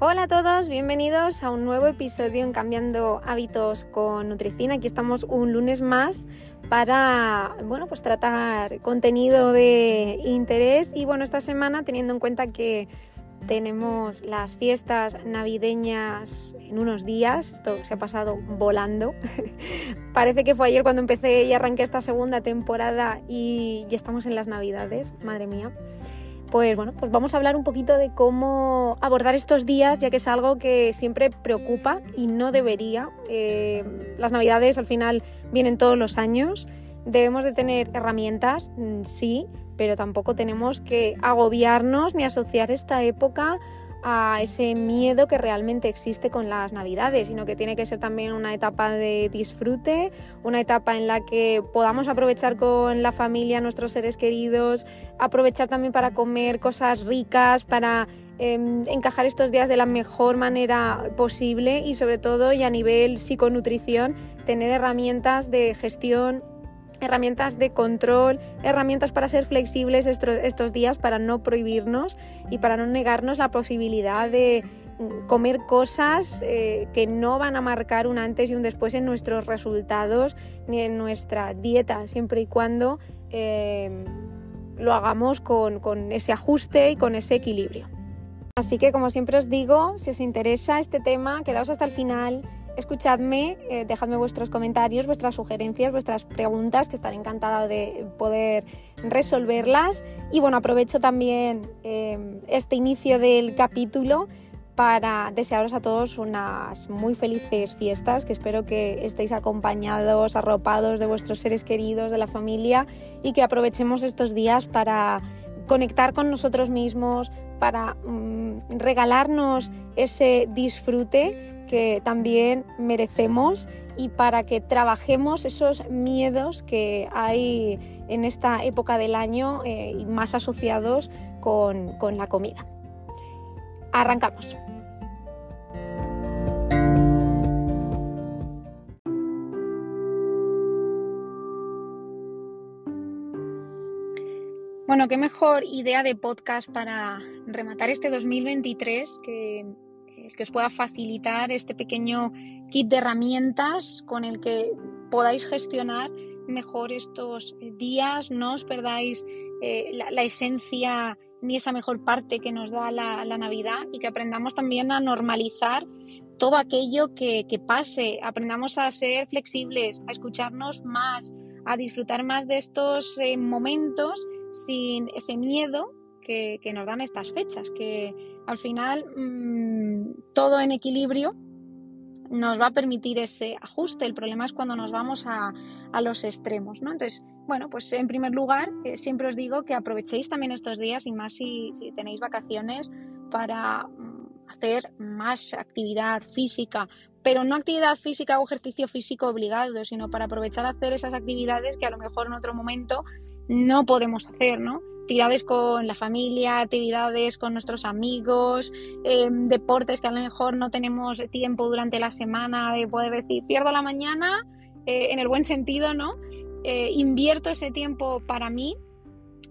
Hola a todos, bienvenidos a un nuevo episodio en Cambiando Hábitos con Nutricina. Aquí estamos un lunes más para, bueno, pues tratar contenido de interés y bueno, esta semana teniendo en cuenta que tenemos las fiestas navideñas en unos días, esto se ha pasado volando. Parece que fue ayer cuando empecé y arranqué esta segunda temporada y ya estamos en las navidades, madre mía. Pues bueno, pues vamos a hablar un poquito de cómo abordar estos días, ya que es algo que siempre preocupa y no debería. Eh, las navidades al final vienen todos los años. Debemos de tener herramientas, mm, sí, pero tampoco tenemos que agobiarnos ni asociar esta época a ese miedo que realmente existe con las navidades, sino que tiene que ser también una etapa de disfrute, una etapa en la que podamos aprovechar con la familia, nuestros seres queridos, aprovechar también para comer cosas ricas, para em, encajar estos días de la mejor manera posible y sobre todo y a nivel psiconutrición tener herramientas de gestión herramientas de control, herramientas para ser flexibles estos días, para no prohibirnos y para no negarnos la posibilidad de mm, comer cosas eh, que no van a marcar un antes y un después en nuestros resultados ni en nuestra dieta, siempre y cuando em, lo hagamos con, con ese ajuste y con ese equilibrio. Así que como siempre os digo, si os interesa este tema, quedaos hasta el final escuchadme, eh, dejadme vuestros comentarios, vuestras sugerencias, vuestras preguntas, que estaré encantada de poder resolverlas. Y bueno, aprovecho también eh, este inicio del capítulo para desearos a todos unas muy felices fiestas, que espero que estéis acompañados, arropados de vuestros seres queridos, de la familia y que aprovechemos estos días para conectar con nosotros mismos, para mm, regalarnos ese disfrute que también merecemos y para que trabajemos esos miedos que hay en esta época del año eh, y más asociados con, con la comida. Arrancamos. Bueno, qué mejor idea de podcast para rematar este 2023 que que os pueda facilitar este pequeño kit de herramientas con el que podáis gestionar mejor estos días, no os perdáis eh, la, esencia ni esa mejor parte que nos da la, Navidad y que aprendamos también a normalizar todo aquello que, pase, aprendamos a ser flexibles, a escucharnos más, a disfrutar más de estos eh, momentos sin ese miedo que, nos dan estas fechas, que al final mm, todo en equilibrio nos va a permitir ese ajuste. El problema es cuando nos vamos a, los extremos, ¿no? Entonces, bueno, pues en primer lugar, eh, siempre os digo que aprovechéis también estos días y más si, tenéis vacaciones para mm, hacer más actividad física, pero no actividad física o ejercicio físico obligado, sino para aprovechar a hacer esas actividades que a lo mejor en otro momento no podemos hacer, ¿no? actividades con la familia, actividades con nuestros amigos, em, deportes que a lo mejor no tenemos tiempo durante la semana de poder decir, pierdo la mañana, eh, en el buen sentido, ¿no? Eh, invierto ese tiempo para mí,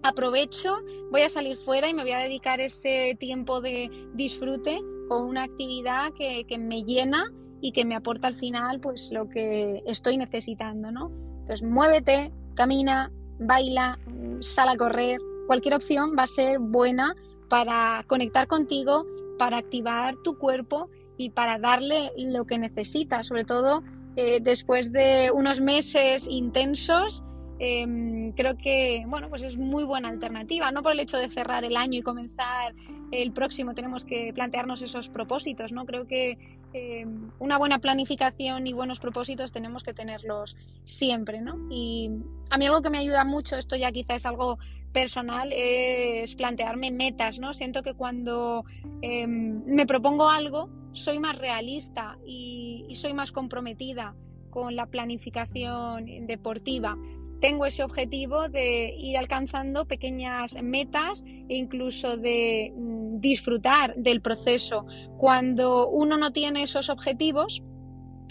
aprovecho, voy a salir fuera y me voy a dedicar ese tiempo de disfrute con una actividad que, que me llena y que me aporta al final pues lo que estoy necesitando, ¿no? Entonces muévete, camina, baila, sal a correr, cualquier opción va a ser buena para conectar contigo, para activar tu cuerpo y para darle lo que necesita, sobre todo eh, después de unos meses intensos. Em, creo que bueno pues es muy buena alternativa no por el hecho de cerrar el año y comenzar el próximo tenemos que plantearnos esos propósitos no creo que em, una buena planificación y buenos propósitos tenemos que tenerlos siempre no y a mí algo que me ayuda mucho esto ya quizás es algo personal es plantearme metas, ¿no? Siento que cuando em, me propongo algo, soy más realista y, soy más comprometida con la planificación deportiva. Tengo ese objetivo de ir alcanzando pequeñas metas e incluso de disfrutar del proceso. Cuando uno no tiene esos objetivos,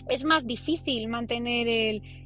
es más difícil mantener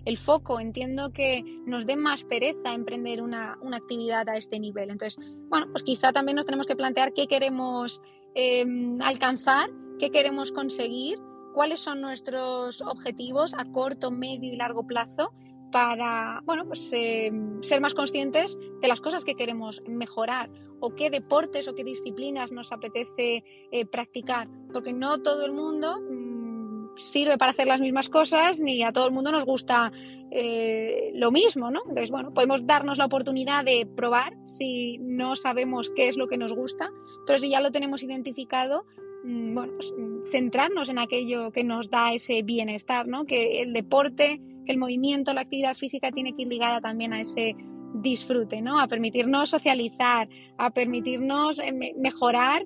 el, foco. Entiendo que nos dé más pereza emprender una, actividad a este nivel. Entonces, bueno, pues quizá también nos tenemos que plantear qué queremos em, alcanzar, qué queremos conseguir, cuáles son nuestros objetivos a corto, medio y largo plazo para bueno, pues, em, ser más conscientes de las cosas que queremos mejorar o qué deportes o qué disciplinas nos apetece eh, practicar, porque no todo el mundo mm, sirve para hacer las mismas cosas ni a todo el mundo nos gusta eh, lo mismo, ¿no? Entonces, bueno, podemos darnos la oportunidad de probar si no sabemos qué es lo que nos gusta, pero si ya lo tenemos identificado, mm, bueno, pues, mm, centrarnos en aquello que nos da ese bienestar, ¿no? Que el deporte, que el movimiento, la actividad física tiene que ir ligada también a ese disfrute, ¿no? A permitirnos socializar, a permitirnos eh, mejorar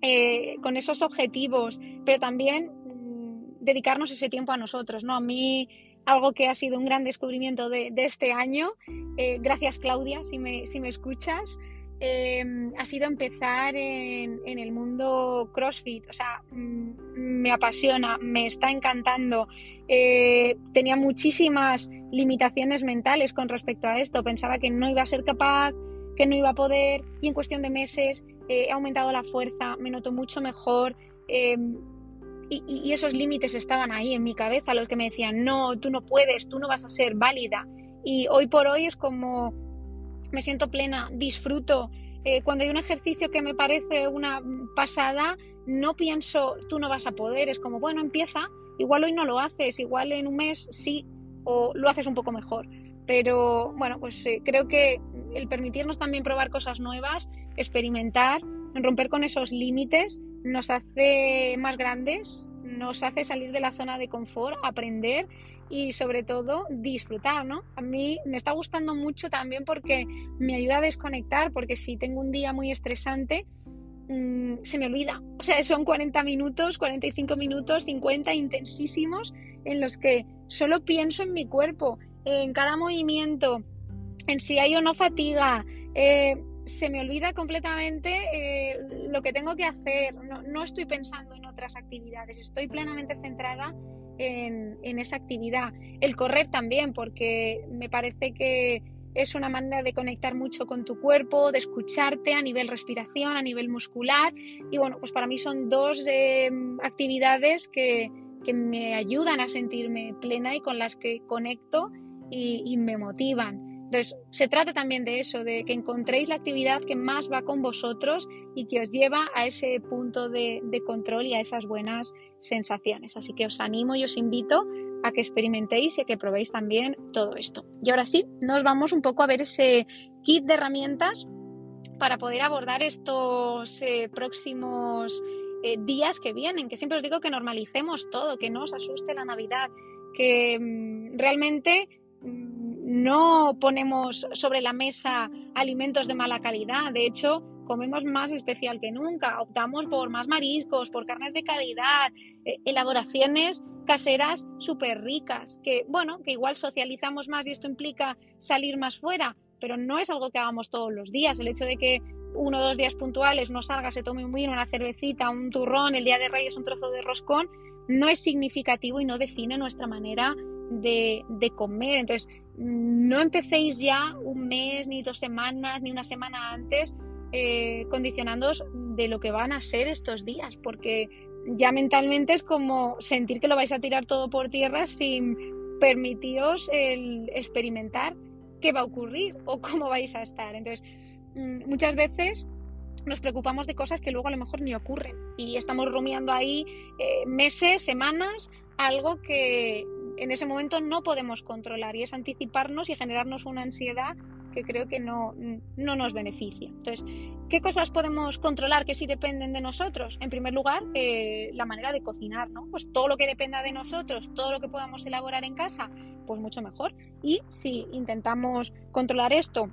eh, con esos objetivos, pero también mm, dedicarnos ese tiempo a nosotros, ¿no? A mí algo que ha sido un gran descubrimiento de, este año. Eh, gracias Claudia, si me, si me escuchas. Em, ha sido empezar en, el mundo CrossFit. O sea, mm, me apasiona, me está encantando. Eh, tenía muchísimas limitaciones mentales con respecto a esto. Pensaba que no iba a ser capaz, que no iba a poder y en cuestión de meses eh, he aumentado la fuerza, me noto mucho mejor. Em, y, esos límites estaban ahí en mi cabeza, los que me decían, no, tú no puedes, tú no vas a ser válida. Y hoy por hoy es como me siento plena, disfruto. Eh, cuando hay un ejercicio que me parece una pasada, no pienso, tú no vas a poder, es como, bueno, empieza, igual hoy no lo haces, igual en un mes sí, o lo haces un poco mejor. Pero bueno, pues eh, creo que el permitirnos también probar cosas nuevas, experimentar, romper con esos límites, nos hace más grandes, nos hace salir de la zona de confort, aprender y sobre todo disfrutar, ¿no? A mí me está gustando mucho también porque me ayuda a desconectar, porque si tengo un día muy estresante, mm, se me olvida. O sea, son 40 minutos, 45 minutos, 50 intensísimos en los que solo pienso en mi cuerpo, en cada movimiento, en si hay o no fatiga. Eh, se me olvida completamente eh, lo que tengo que hacer, no, estoy pensando en otras actividades, estoy plenamente centrada en, esa actividad. El correr también, porque me parece que es una manera de conectar mucho con tu cuerpo, de escucharte a nivel respiración, a nivel muscular. Y bueno, pues para mí son dos eh, actividades que, me ayudan a sentirme plena y con las que conecto y me motivan. Entonces, se trata también de eso, de que encontréis la actividad que más va con vosotros y que os lleva a ese punto de, control y a esas buenas sensaciones. Así que os animo y os invito a que experimentéis y a que probéis también todo esto. Y ahora sí, nos vamos un poco a ver ese kit de herramientas para poder abordar estos eh, próximos eh, días que vienen, que siempre os digo que normalicemos todo, que no os asuste la Navidad, que mm, realmente mm, no ponemos sobre la mesa alimentos de mala calidad. De hecho, comemos más especial que nunca. Optamos por más mariscos, por carnes de calidad, eh, elaboraciones caseras súper ricas, que bueno, que igual socializamos más y esto implica salir más fuera, pero no es algo que hagamos todos los días. El hecho de que uno o dos días puntuales no salga, se tome un vino, una cervecita, un turrón, el día de Reyes un trozo de roscón, no es significativo y no define nuestra manera de, comer. Entonces, no empecéis ya un mes, ni dos semanas, ni una semana antes eh, condicionándoos de lo que van a ser estos días, porque ya mentalmente es como sentir que lo vais a tirar todo por tierra sin permitiros el experimentar qué va a ocurrir o cómo vais a estar. Entonces, mm, muchas veces nos preocupamos de cosas que luego a lo mejor ni ocurren y estamos rumiando ahí eh, meses, semanas, algo que en ese momento no podemos controlar y es anticiparnos y generarnos una ansiedad que creo que no, no nos beneficia. Entonces, ¿qué cosas podemos controlar que sí dependen de nosotros? En primer lugar, eh, la manera de cocinar, ¿no? Pues todo lo que dependa de nosotros, todo lo que podamos elaborar en casa, pues mucho mejor. Y si intentamos controlar esto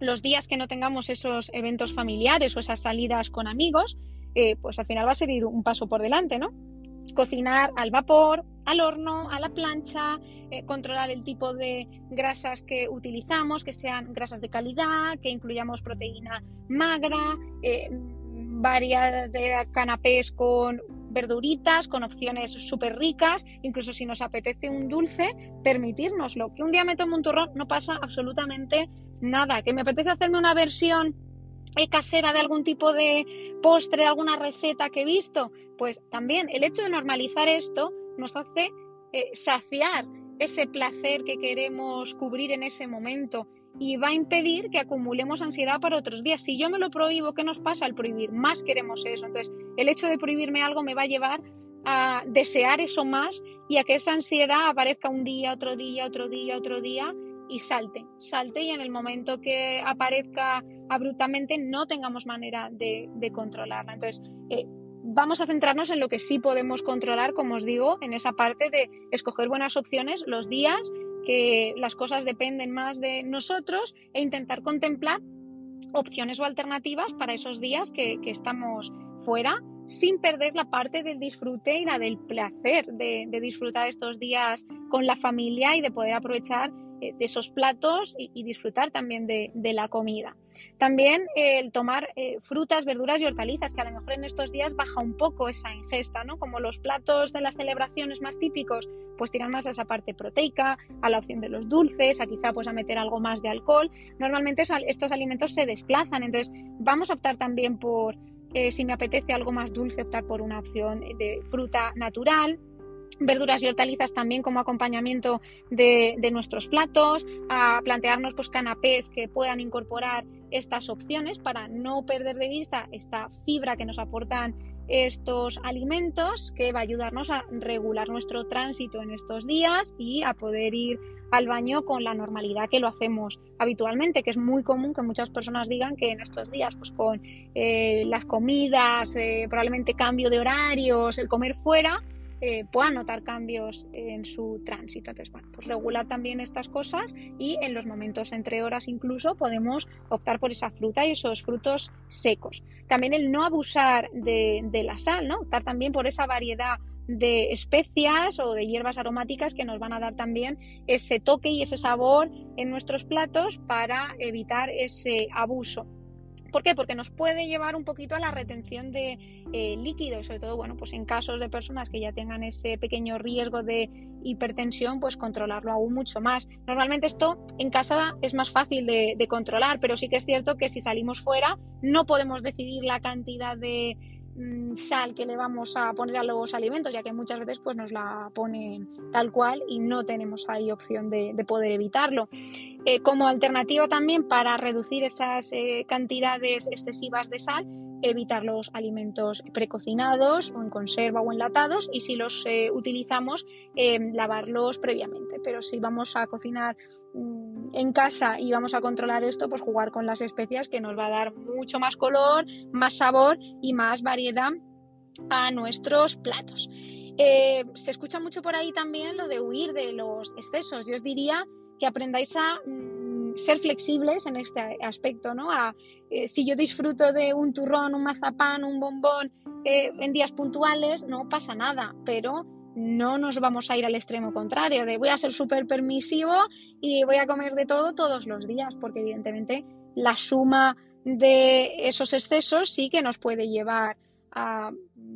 los días que no tengamos esos eventos familiares o esas salidas con amigos, eh, pues al final va a ser ir un paso por delante, ¿no? cocinar al vapor, al horno, a la plancha, eh, controlar el tipo de grasas que utilizamos, que sean grasas de calidad, que incluyamos proteína magra, eh, de canapés con verduritas, con opciones súper ricas, incluso si nos apetece un dulce, permitírnoslo. Que un día me tomo un turrón no pasa absolutamente nada. Que me apetece hacerme una versión eh, casera de algún tipo de postre, de alguna receta que he visto, pues también el hecho de normalizar esto nos hace eh, saciar ese placer que queremos cubrir en ese momento y va a impedir que acumulemos ansiedad para otros días. Si yo me lo prohíbo, ¿qué nos pasa al prohibir? Más queremos eso. Entonces, el hecho de prohibirme algo me va a llevar a desear eso más y a que esa ansiedad aparezca un día, otro día, otro día, otro día y salte, salte y en el momento que aparezca abruptamente no tengamos manera de, controlarla. Entonces, eh, vamos a centrarnos en lo que sí podemos controlar, como os digo, en esa parte de escoger buenas opciones los días que las cosas dependen más de nosotros e intentar contemplar opciones o alternativas para esos días que, estamos fuera sin perder la parte del disfrute y la del placer de, disfrutar estos días con la familia y de poder aprovechar de esos platos y, disfrutar también de, la comida. También eh, el tomar eh, frutas, verduras y hortalizas, que a lo mejor en estos días baja un poco esa ingesta, ¿no? Como los platos de las celebraciones más típicos, pues tiran más a esa parte proteica, a la opción de los dulces, a quizá pues a meter algo más de alcohol. Normalmente estos alimentos se desplazan, entonces vamos a optar también por, si me apetece algo más dulce, optar por una opción de fruta natural, verduras y hortalizas también como acompañamiento de, nuestros platos, a plantearnos pues canapés que puedan incorporar estas opciones para no perder de vista esta fibra que nos aportan estos alimentos que va a ayudarnos a regular nuestro tránsito en estos días y a poder ir al baño con la normalidad que lo hacemos habitualmente, que es muy común que muchas personas digan que en estos días, pues con eh, las comidas, eh, probablemente cambio de horarios, el comer fuera, eh, puedan notar cambios en su tránsito. Entonces, bueno, pues regular también estas cosas y en los momentos entre horas incluso podemos optar por esa fruta y esos frutos secos. También el no abusar de, de la sal, ¿no? Optar también por esa variedad de especias o de hierbas aromáticas que nos van a dar también ese toque y ese sabor en nuestros platos para evitar ese abuso. ¿Por qué? Porque nos puede llevar un poquito a la retención de eh, líquido sobre todo, bueno, pues en casos de personas que ya tengan ese pequeño riesgo de hipertensión, pues controlarlo aún mucho más. Normalmente esto en casa es más fácil de controlar, pero sí que es cierto que si salimos fuera no podemos decidir la cantidad de Mm, sal que le vamos a poner a los alimentos, ya que muchas veces pues, nos la ponen tal cual y no tenemos ahí opción de, poder evitarlo. Eh, como alternativa también para reducir esas eh, cantidades excesivas de sal, evitar los alimentos precocinados o en conserva o enlatados y si los eh, utilizamos, em, lavarlos previamente. Pero si vamos a cocinar mm, en casa y vamos a controlar esto, pues jugar con las especias que nos va a dar mucho más color, más sabor y más variedad a nuestros platos. Se escucha mucho por ahí también lo de huir de los excesos. Yo os diría que aprendáis a mm, ser flexibles en este aspecto, ¿no? Eh, si yo disfruto de un turrón, un mazapán, un bombón eh, en días puntuales, no pasa nada, pero no nos vamos a ir al extremo contrario, de voy a ser súper permisivo y voy a comer de todo todos los días, porque evidentemente la suma de esos excesos sí que nos puede llevar a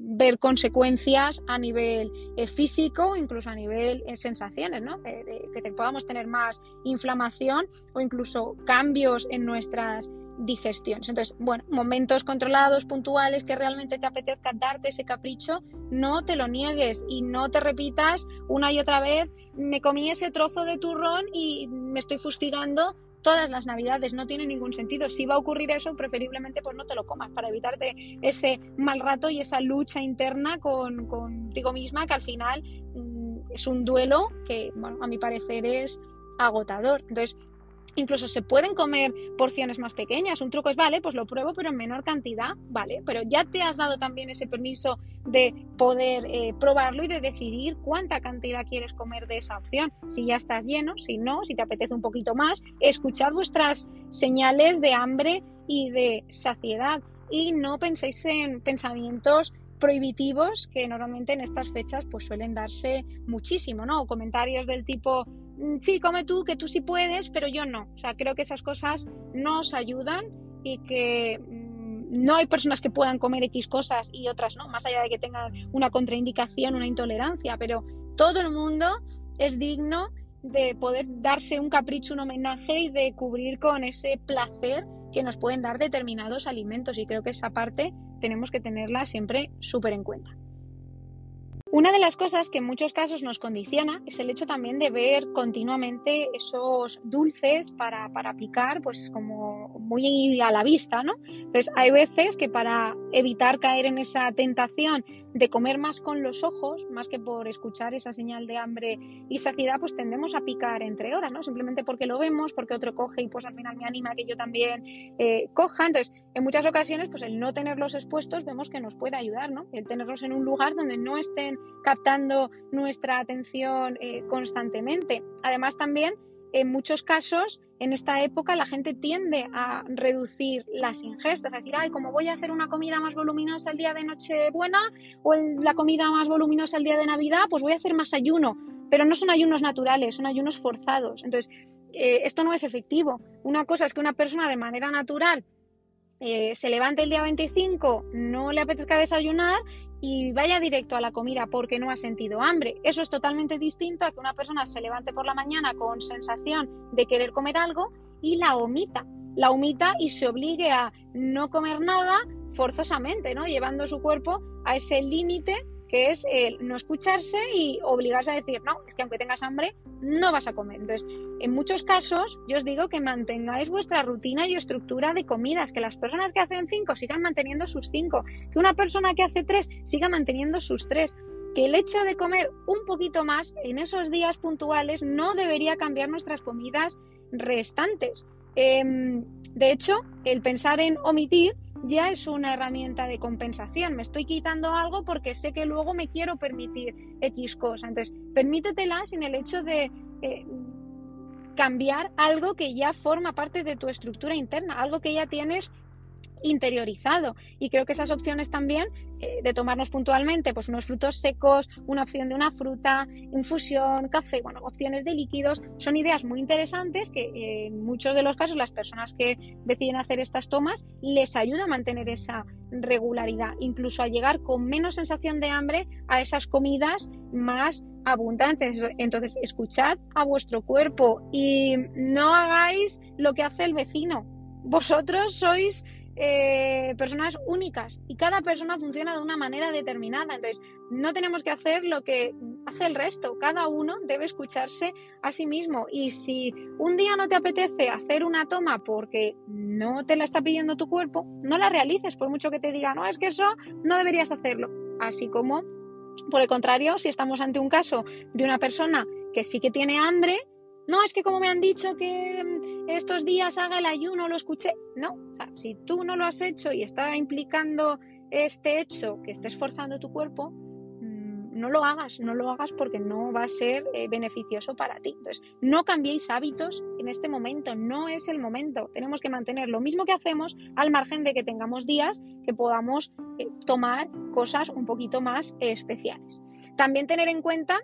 ver consecuencias a nivel eh, físico, incluso a nivel de sensaciones, ¿no? que podamos tener más inflamación o incluso cambios en nuestras digestiones. Entonces, bueno, momentos controlados, puntuales, que realmente te apetezca darte ese capricho, no te lo niegues y no te repitas una y otra vez, me comí ese trozo de turrón y me estoy fustigando todas las navidades, no tiene ningún sentido. Si va a ocurrir eso, preferiblemente pues no te lo comas para evitarte ese mal rato y esa lucha interna con, contigo misma que al final mm, es un duelo que, bueno, a mi parecer es agotador. Entonces, Incluso se pueden comer porciones más pequeñas. Un truco es, vale, pues lo pruebo, pero en menor cantidad, vale. Pero ya te has dado también ese permiso de poder eh, probarlo y de decidir cuánta cantidad quieres comer de esa opción. Si ya estás lleno, si no, si te apetece un poquito más, escuchad vuestras señales de hambre y de saciedad. Y no penséis en pensamientos prohibitivos que normalmente en estas fechas pues suelen darse muchísimo, ¿no? O comentarios del tipo sí, come tú, que tú sí puedes, pero yo no. O sea, creo que esas cosas nos ayudan y que mm, no hay personas que puedan comer X cosas y otras no, más allá de que tengan una contraindicación, una intolerancia, pero todo el mundo es digno de poder darse un capricho, un homenaje y de cubrir con ese placer que nos pueden dar determinados alimentos y creo que esa parte tenemos que tenerla siempre súper en cuenta. Una de las cosas que en muchos casos nos condiciona es el hecho también de ver continuamente esos dulces para, para, picar, pues como muy a la vista, ¿no? Entonces hay veces que para evitar caer en esa tentación de comer más con los ojos, más que por escuchar esa señal de hambre y saciedad, pues tendemos a picar entre horas, ¿no? Simplemente porque lo vemos, porque otro coge y pues al final me anima que yo también eh, coja. Entonces, en muchas ocasiones, pues el no tenerlos expuestos vemos que nos puede ayudar, ¿no? El tenerlos en un lugar donde no estén captando nuestra atención eh, constantemente. Además, también en muchos casos, en esta época, la gente tiende a reducir las ingestas, a decir, ay, como voy a hacer una comida más voluminosa el día de Nochebuena o la comida más voluminosa el día de Navidad, pues voy a hacer más ayuno. Pero no son ayunos naturales, son ayunos forzados. Entonces, eh, esto no es efectivo. Una cosa es que una persona de manera natural eh, se levante el día 25, no le apetezca desayunar y vaya directo a la comida porque no ha sentido hambre. Eso es totalmente distinto a que una persona se levante por la mañana con sensación de querer comer algo y la omita. La omita y se obligue a no comer nada forzosamente, ¿no? Llevando su cuerpo a ese límite que es el no escucharse y obligarse a decir, no, es que aunque tengas hambre, no vas a comer. Entonces, en muchos casos, yo os digo que mantengáis vuestra rutina y estructura de comidas, que las personas que hacen cinco sigan manteniendo sus cinco, que una persona que hace tres siga manteniendo sus tres que el hecho de comer un poquito más en esos días puntuales no debería cambiar nuestras comidas restantes. Em, de hecho, el pensar en omitir ya es una herramienta de compensación. Me estoy quitando algo porque sé que luego me quiero permitir X cosa. Entonces, permítetela sin el hecho de eh, cambiar algo que ya forma parte de tu estructura interna, algo que ya tienes interiorizado. Y creo que esas opciones también de tomarnos puntualmente pues unos frutos secos, una opción de una fruta, infusión, café, bueno, opciones de líquidos, son ideas muy interesantes que eh, en muchos de los casos las personas que deciden hacer estas tomas les ayuda a mantener esa regularidad, incluso a llegar con menos sensación de hambre a esas comidas más abundantes. Entonces, escuchad a vuestro cuerpo y no hagáis lo que hace el vecino. Vosotros sois eh, personas únicas y cada persona funciona de una manera determinada. Entonces, no tenemos que hacer lo que hace el resto. Cada uno debe escucharse a sí mismo. Y si un día no te apetece hacer una toma porque no te la está pidiendo tu cuerpo, no la realices, por mucho que te diga, no, es que eso no deberías hacerlo. Así como, por el contrario, si estamos ante un caso de una persona que sí que tiene hambre, no, es que como me han dicho que estos días haga el ayuno, lo escuché. No, o sea, si tú no lo has hecho y está implicando este hecho que estés forzando tu cuerpo, mm, no lo hagas, no lo hagas porque no va a ser eh, beneficioso para ti. Entonces, no cambiéis hábitos en este momento, no es el momento. Tenemos que mantener lo mismo que hacemos al margen de que tengamos días que podamos eh, tomar cosas un poquito más eh, especiales. También tener en cuenta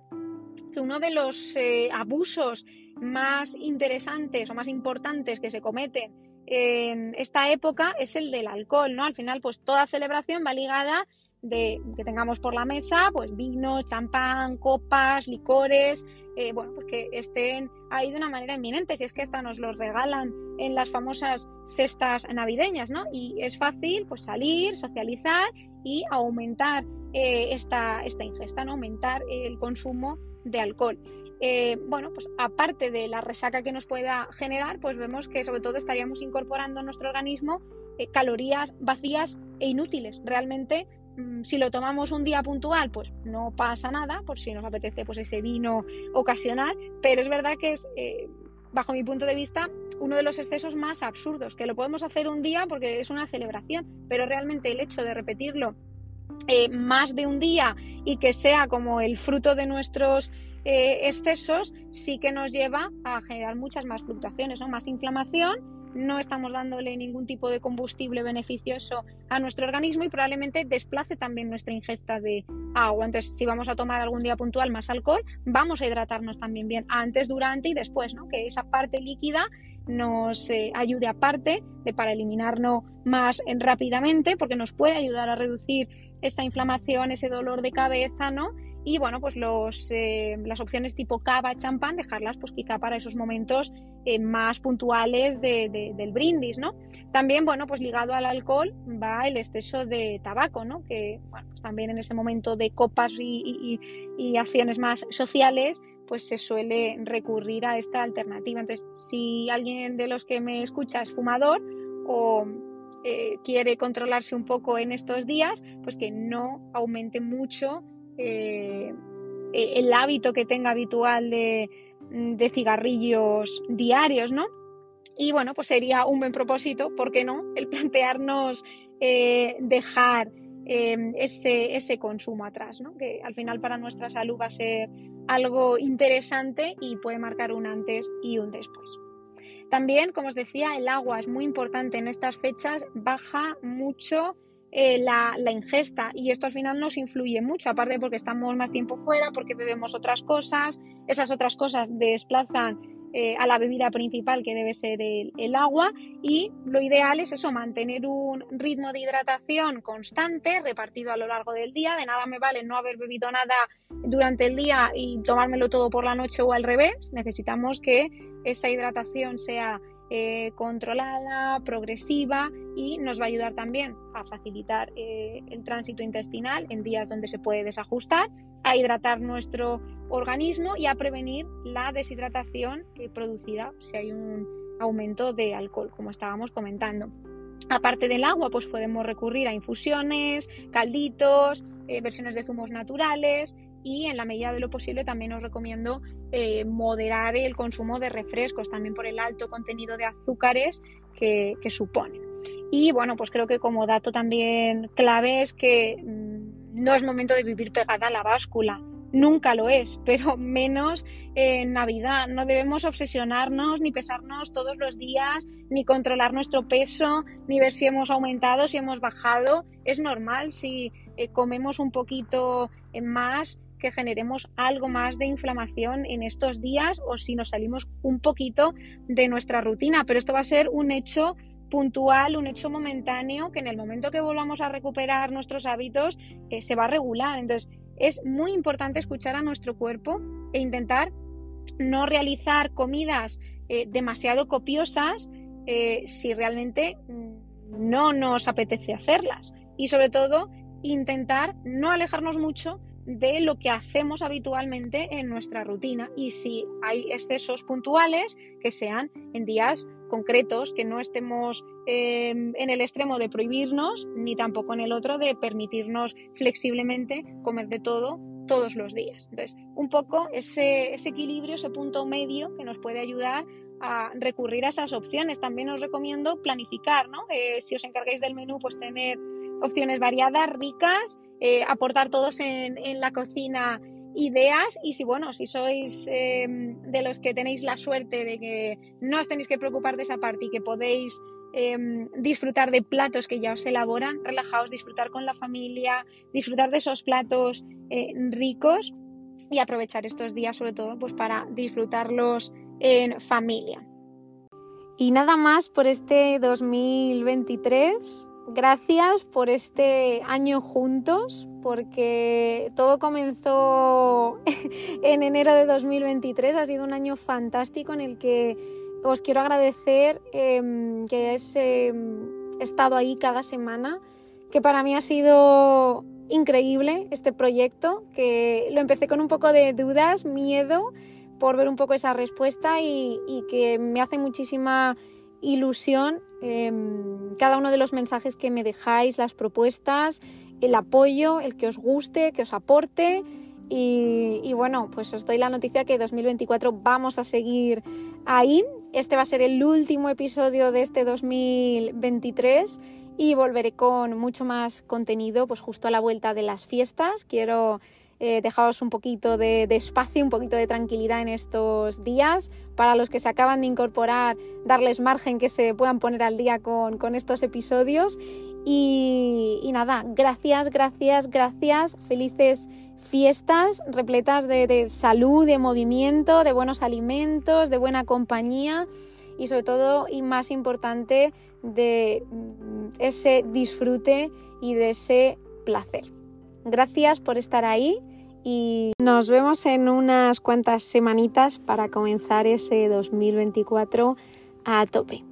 que uno de los abusos más interesantes o más importantes que se cometen en esta época es el del alcohol, ¿no? Al final, pues toda celebración va ligada de que tengamos por la mesa, pues vino, champán, copas, licores, eh, bueno, pues que estén ahí de una manera inminente, si es que hasta nos los regalan en las famosas cestas navideñas, ¿no? Y es fácil, pues salir, socializar y aumentar eh, esta, esta ingesta, ¿no? Aumentar el consumo de alcohol. Eh, bueno, pues aparte de la resaca que nos pueda generar, pues vemos que sobre todo estaríamos incorporando en nuestro organismo eh, calorías vacías e inútiles. Realmente, mm, si lo tomamos un día puntual, pues no pasa nada, por si nos apetece pues ese vino ocasional, pero es verdad que es, bajo mi punto de vista, uno de los excesos más absurdos, que lo podemos hacer un día porque es una celebración, pero realmente el hecho de repetirlo más de un día y que sea como el fruto de nuestros eh, excesos sí que nos lleva a generar muchas más fluctuaciones, más inflamación, no estamos dándole ningún tipo de combustible beneficioso a nuestro organismo y probablemente desplace también nuestra ingesta de agua. Entonces, si vamos a tomar algún día puntual más alcohol, vamos a hidratarnos también bien antes, durante y después, ¿no? que esa parte líquida nos eh, ayude aparte de para eliminarlo más rápidamente porque nos puede ayudar a reducir esa inflamación, ese dolor de cabeza, ¿no? y bueno, pues los, eh, las opciones tipo cava, champán, dejarlas pues quizá para esos momentos eh, más puntuales del brindis, ¿no? También, bueno, pues ligado al alcohol va el exceso de tabaco, ¿no? Que, pues también en ese momento de copas y acciones más sociales, pues se suele recurrir a esta alternativa. Entonces, si alguien de los que me escucha es fumador o eh, quiere controlarse un poco en estos días, pues que no aumente mucho eh, e-, el hábito que tenga habitual de, cigarrillos diarios, ¿no? Y bueno, pues sería un buen propósito, ¿por qué no? El plantearnos eh, dejar ese, ese, consumo atrás, ¿no? Que al final para nuestra salud va a ser algo interesante y puede marcar un antes y un después. También, como os decía, el agua es muy importante en estas fechas, baja mucho eh, la, ingesta y esto al final nos influye mucho, aparte porque estamos más tiempo fuera, porque bebemos otras cosas, esas otras cosas desplazan eh, a la bebida principal que debe ser el, el, agua y lo ideal es eso, mantener un ritmo de hidratación constante repartido a lo largo del día, de nada me vale no haber bebido nada durante el día y tomármelo todo por la noche o al revés, necesitamos que esa hidratación sea eh, controlada, progresiva y nos va a ayudar también a facilitar eh, el tránsito intestinal en días donde se puede desajustar, a hidratar nuestro organismo y a prevenir la deshidratación producida si hay un aumento de alcohol, como estábamos comentando. Aparte del agua, pues podemos recurrir a infusiones, calditos, eh, versiones de zumos naturales y en la medida de lo posible también os recomiendo eh, moderar el consumo de refrescos, también por el alto contenido de azúcares que, que supone. Y bueno, pues creo que como dato también clave es que mm, no es momento de vivir pegada a la báscula. Nunca lo es, pero menos en Navidad. No debemos obsesionarnos ni pesarnos todos los días, ni controlar nuestro peso, ni ver si hemos aumentado, si hemos bajado. Es normal si eh, comemos un poquito más, que generemos algo más de inflamación en estos días o si nos salimos un poquito de nuestra rutina. Pero esto va a ser un hecho puntual, un hecho momentáneo que en el momento que volvamos a recuperar nuestros hábitos eh, se va a regular. Entonces es muy importante escuchar a nuestro cuerpo e intentar no realizar comidas eh, demasiado copiosas eh, si realmente mm, no nos apetece hacerlas. Y sobre todo intentar no alejarnos mucho de lo que hacemos habitualmente en nuestra rutina y si hay excesos puntuales que sean en días concretos, que no estemos em, en el extremo de prohibirnos ni tampoco en el otro de permitirnos flexiblemente comer de todo todos los días. Entonces, un poco ese, ese equilibrio, ese punto medio que nos puede ayudar a recurrir a esas opciones. También os recomiendo planificar, ¿no? Eh, si os encargáis del menú, pues tener opciones variadas, ricas, eh, aportar todos en, la cocina ideas y si bueno, si sois em, de los que tenéis la suerte de que no os tenéis que preocupar de esa parte y que podéis em, disfrutar de platos que ya os elaboran, relajaos, disfrutar con la familia, disfrutar de esos platos eh, ricos y aprovechar estos días sobre todo pues para disfrutarlos en familia. Y nada más por este 2023. Gracias por este año juntos, porque todo comenzó en enero de 2023. Ha sido un año fantástico en el que os quiero agradecer em, que hayáis em, estado ahí cada semana, que para mí ha sido increíble este proyecto, que lo empecé con un poco de dudas, miedo, por ver un poco esa respuesta y, que me hace muchísima ilusión em, cada uno de los mensajes que me dejáis, las propuestas, el apoyo, el que os guste, que os aporte. Y, y, bueno, pues os doy la noticia que 2024 vamos a seguir ahí. Este va a ser el último episodio de este 2023 y volveré con mucho más contenido pues justo a la vuelta de las fiestas. Quiero eh, dejaos un poquito de, espacio, un poquito de tranquilidad en estos días. Para los que se acaban de incorporar, darles margen que se puedan poner al día con, estos episodios. Y, nada, gracias, gracias, gracias. Felices fiestas repletas de, de salud, de movimiento, de buenos alimentos, de buena compañía y sobre todo, y más importante, de ese disfrute y de ese placer. Gracias por estar ahí y nos vemos en unas cuantas semanitas para comenzar ese 2024 a tope.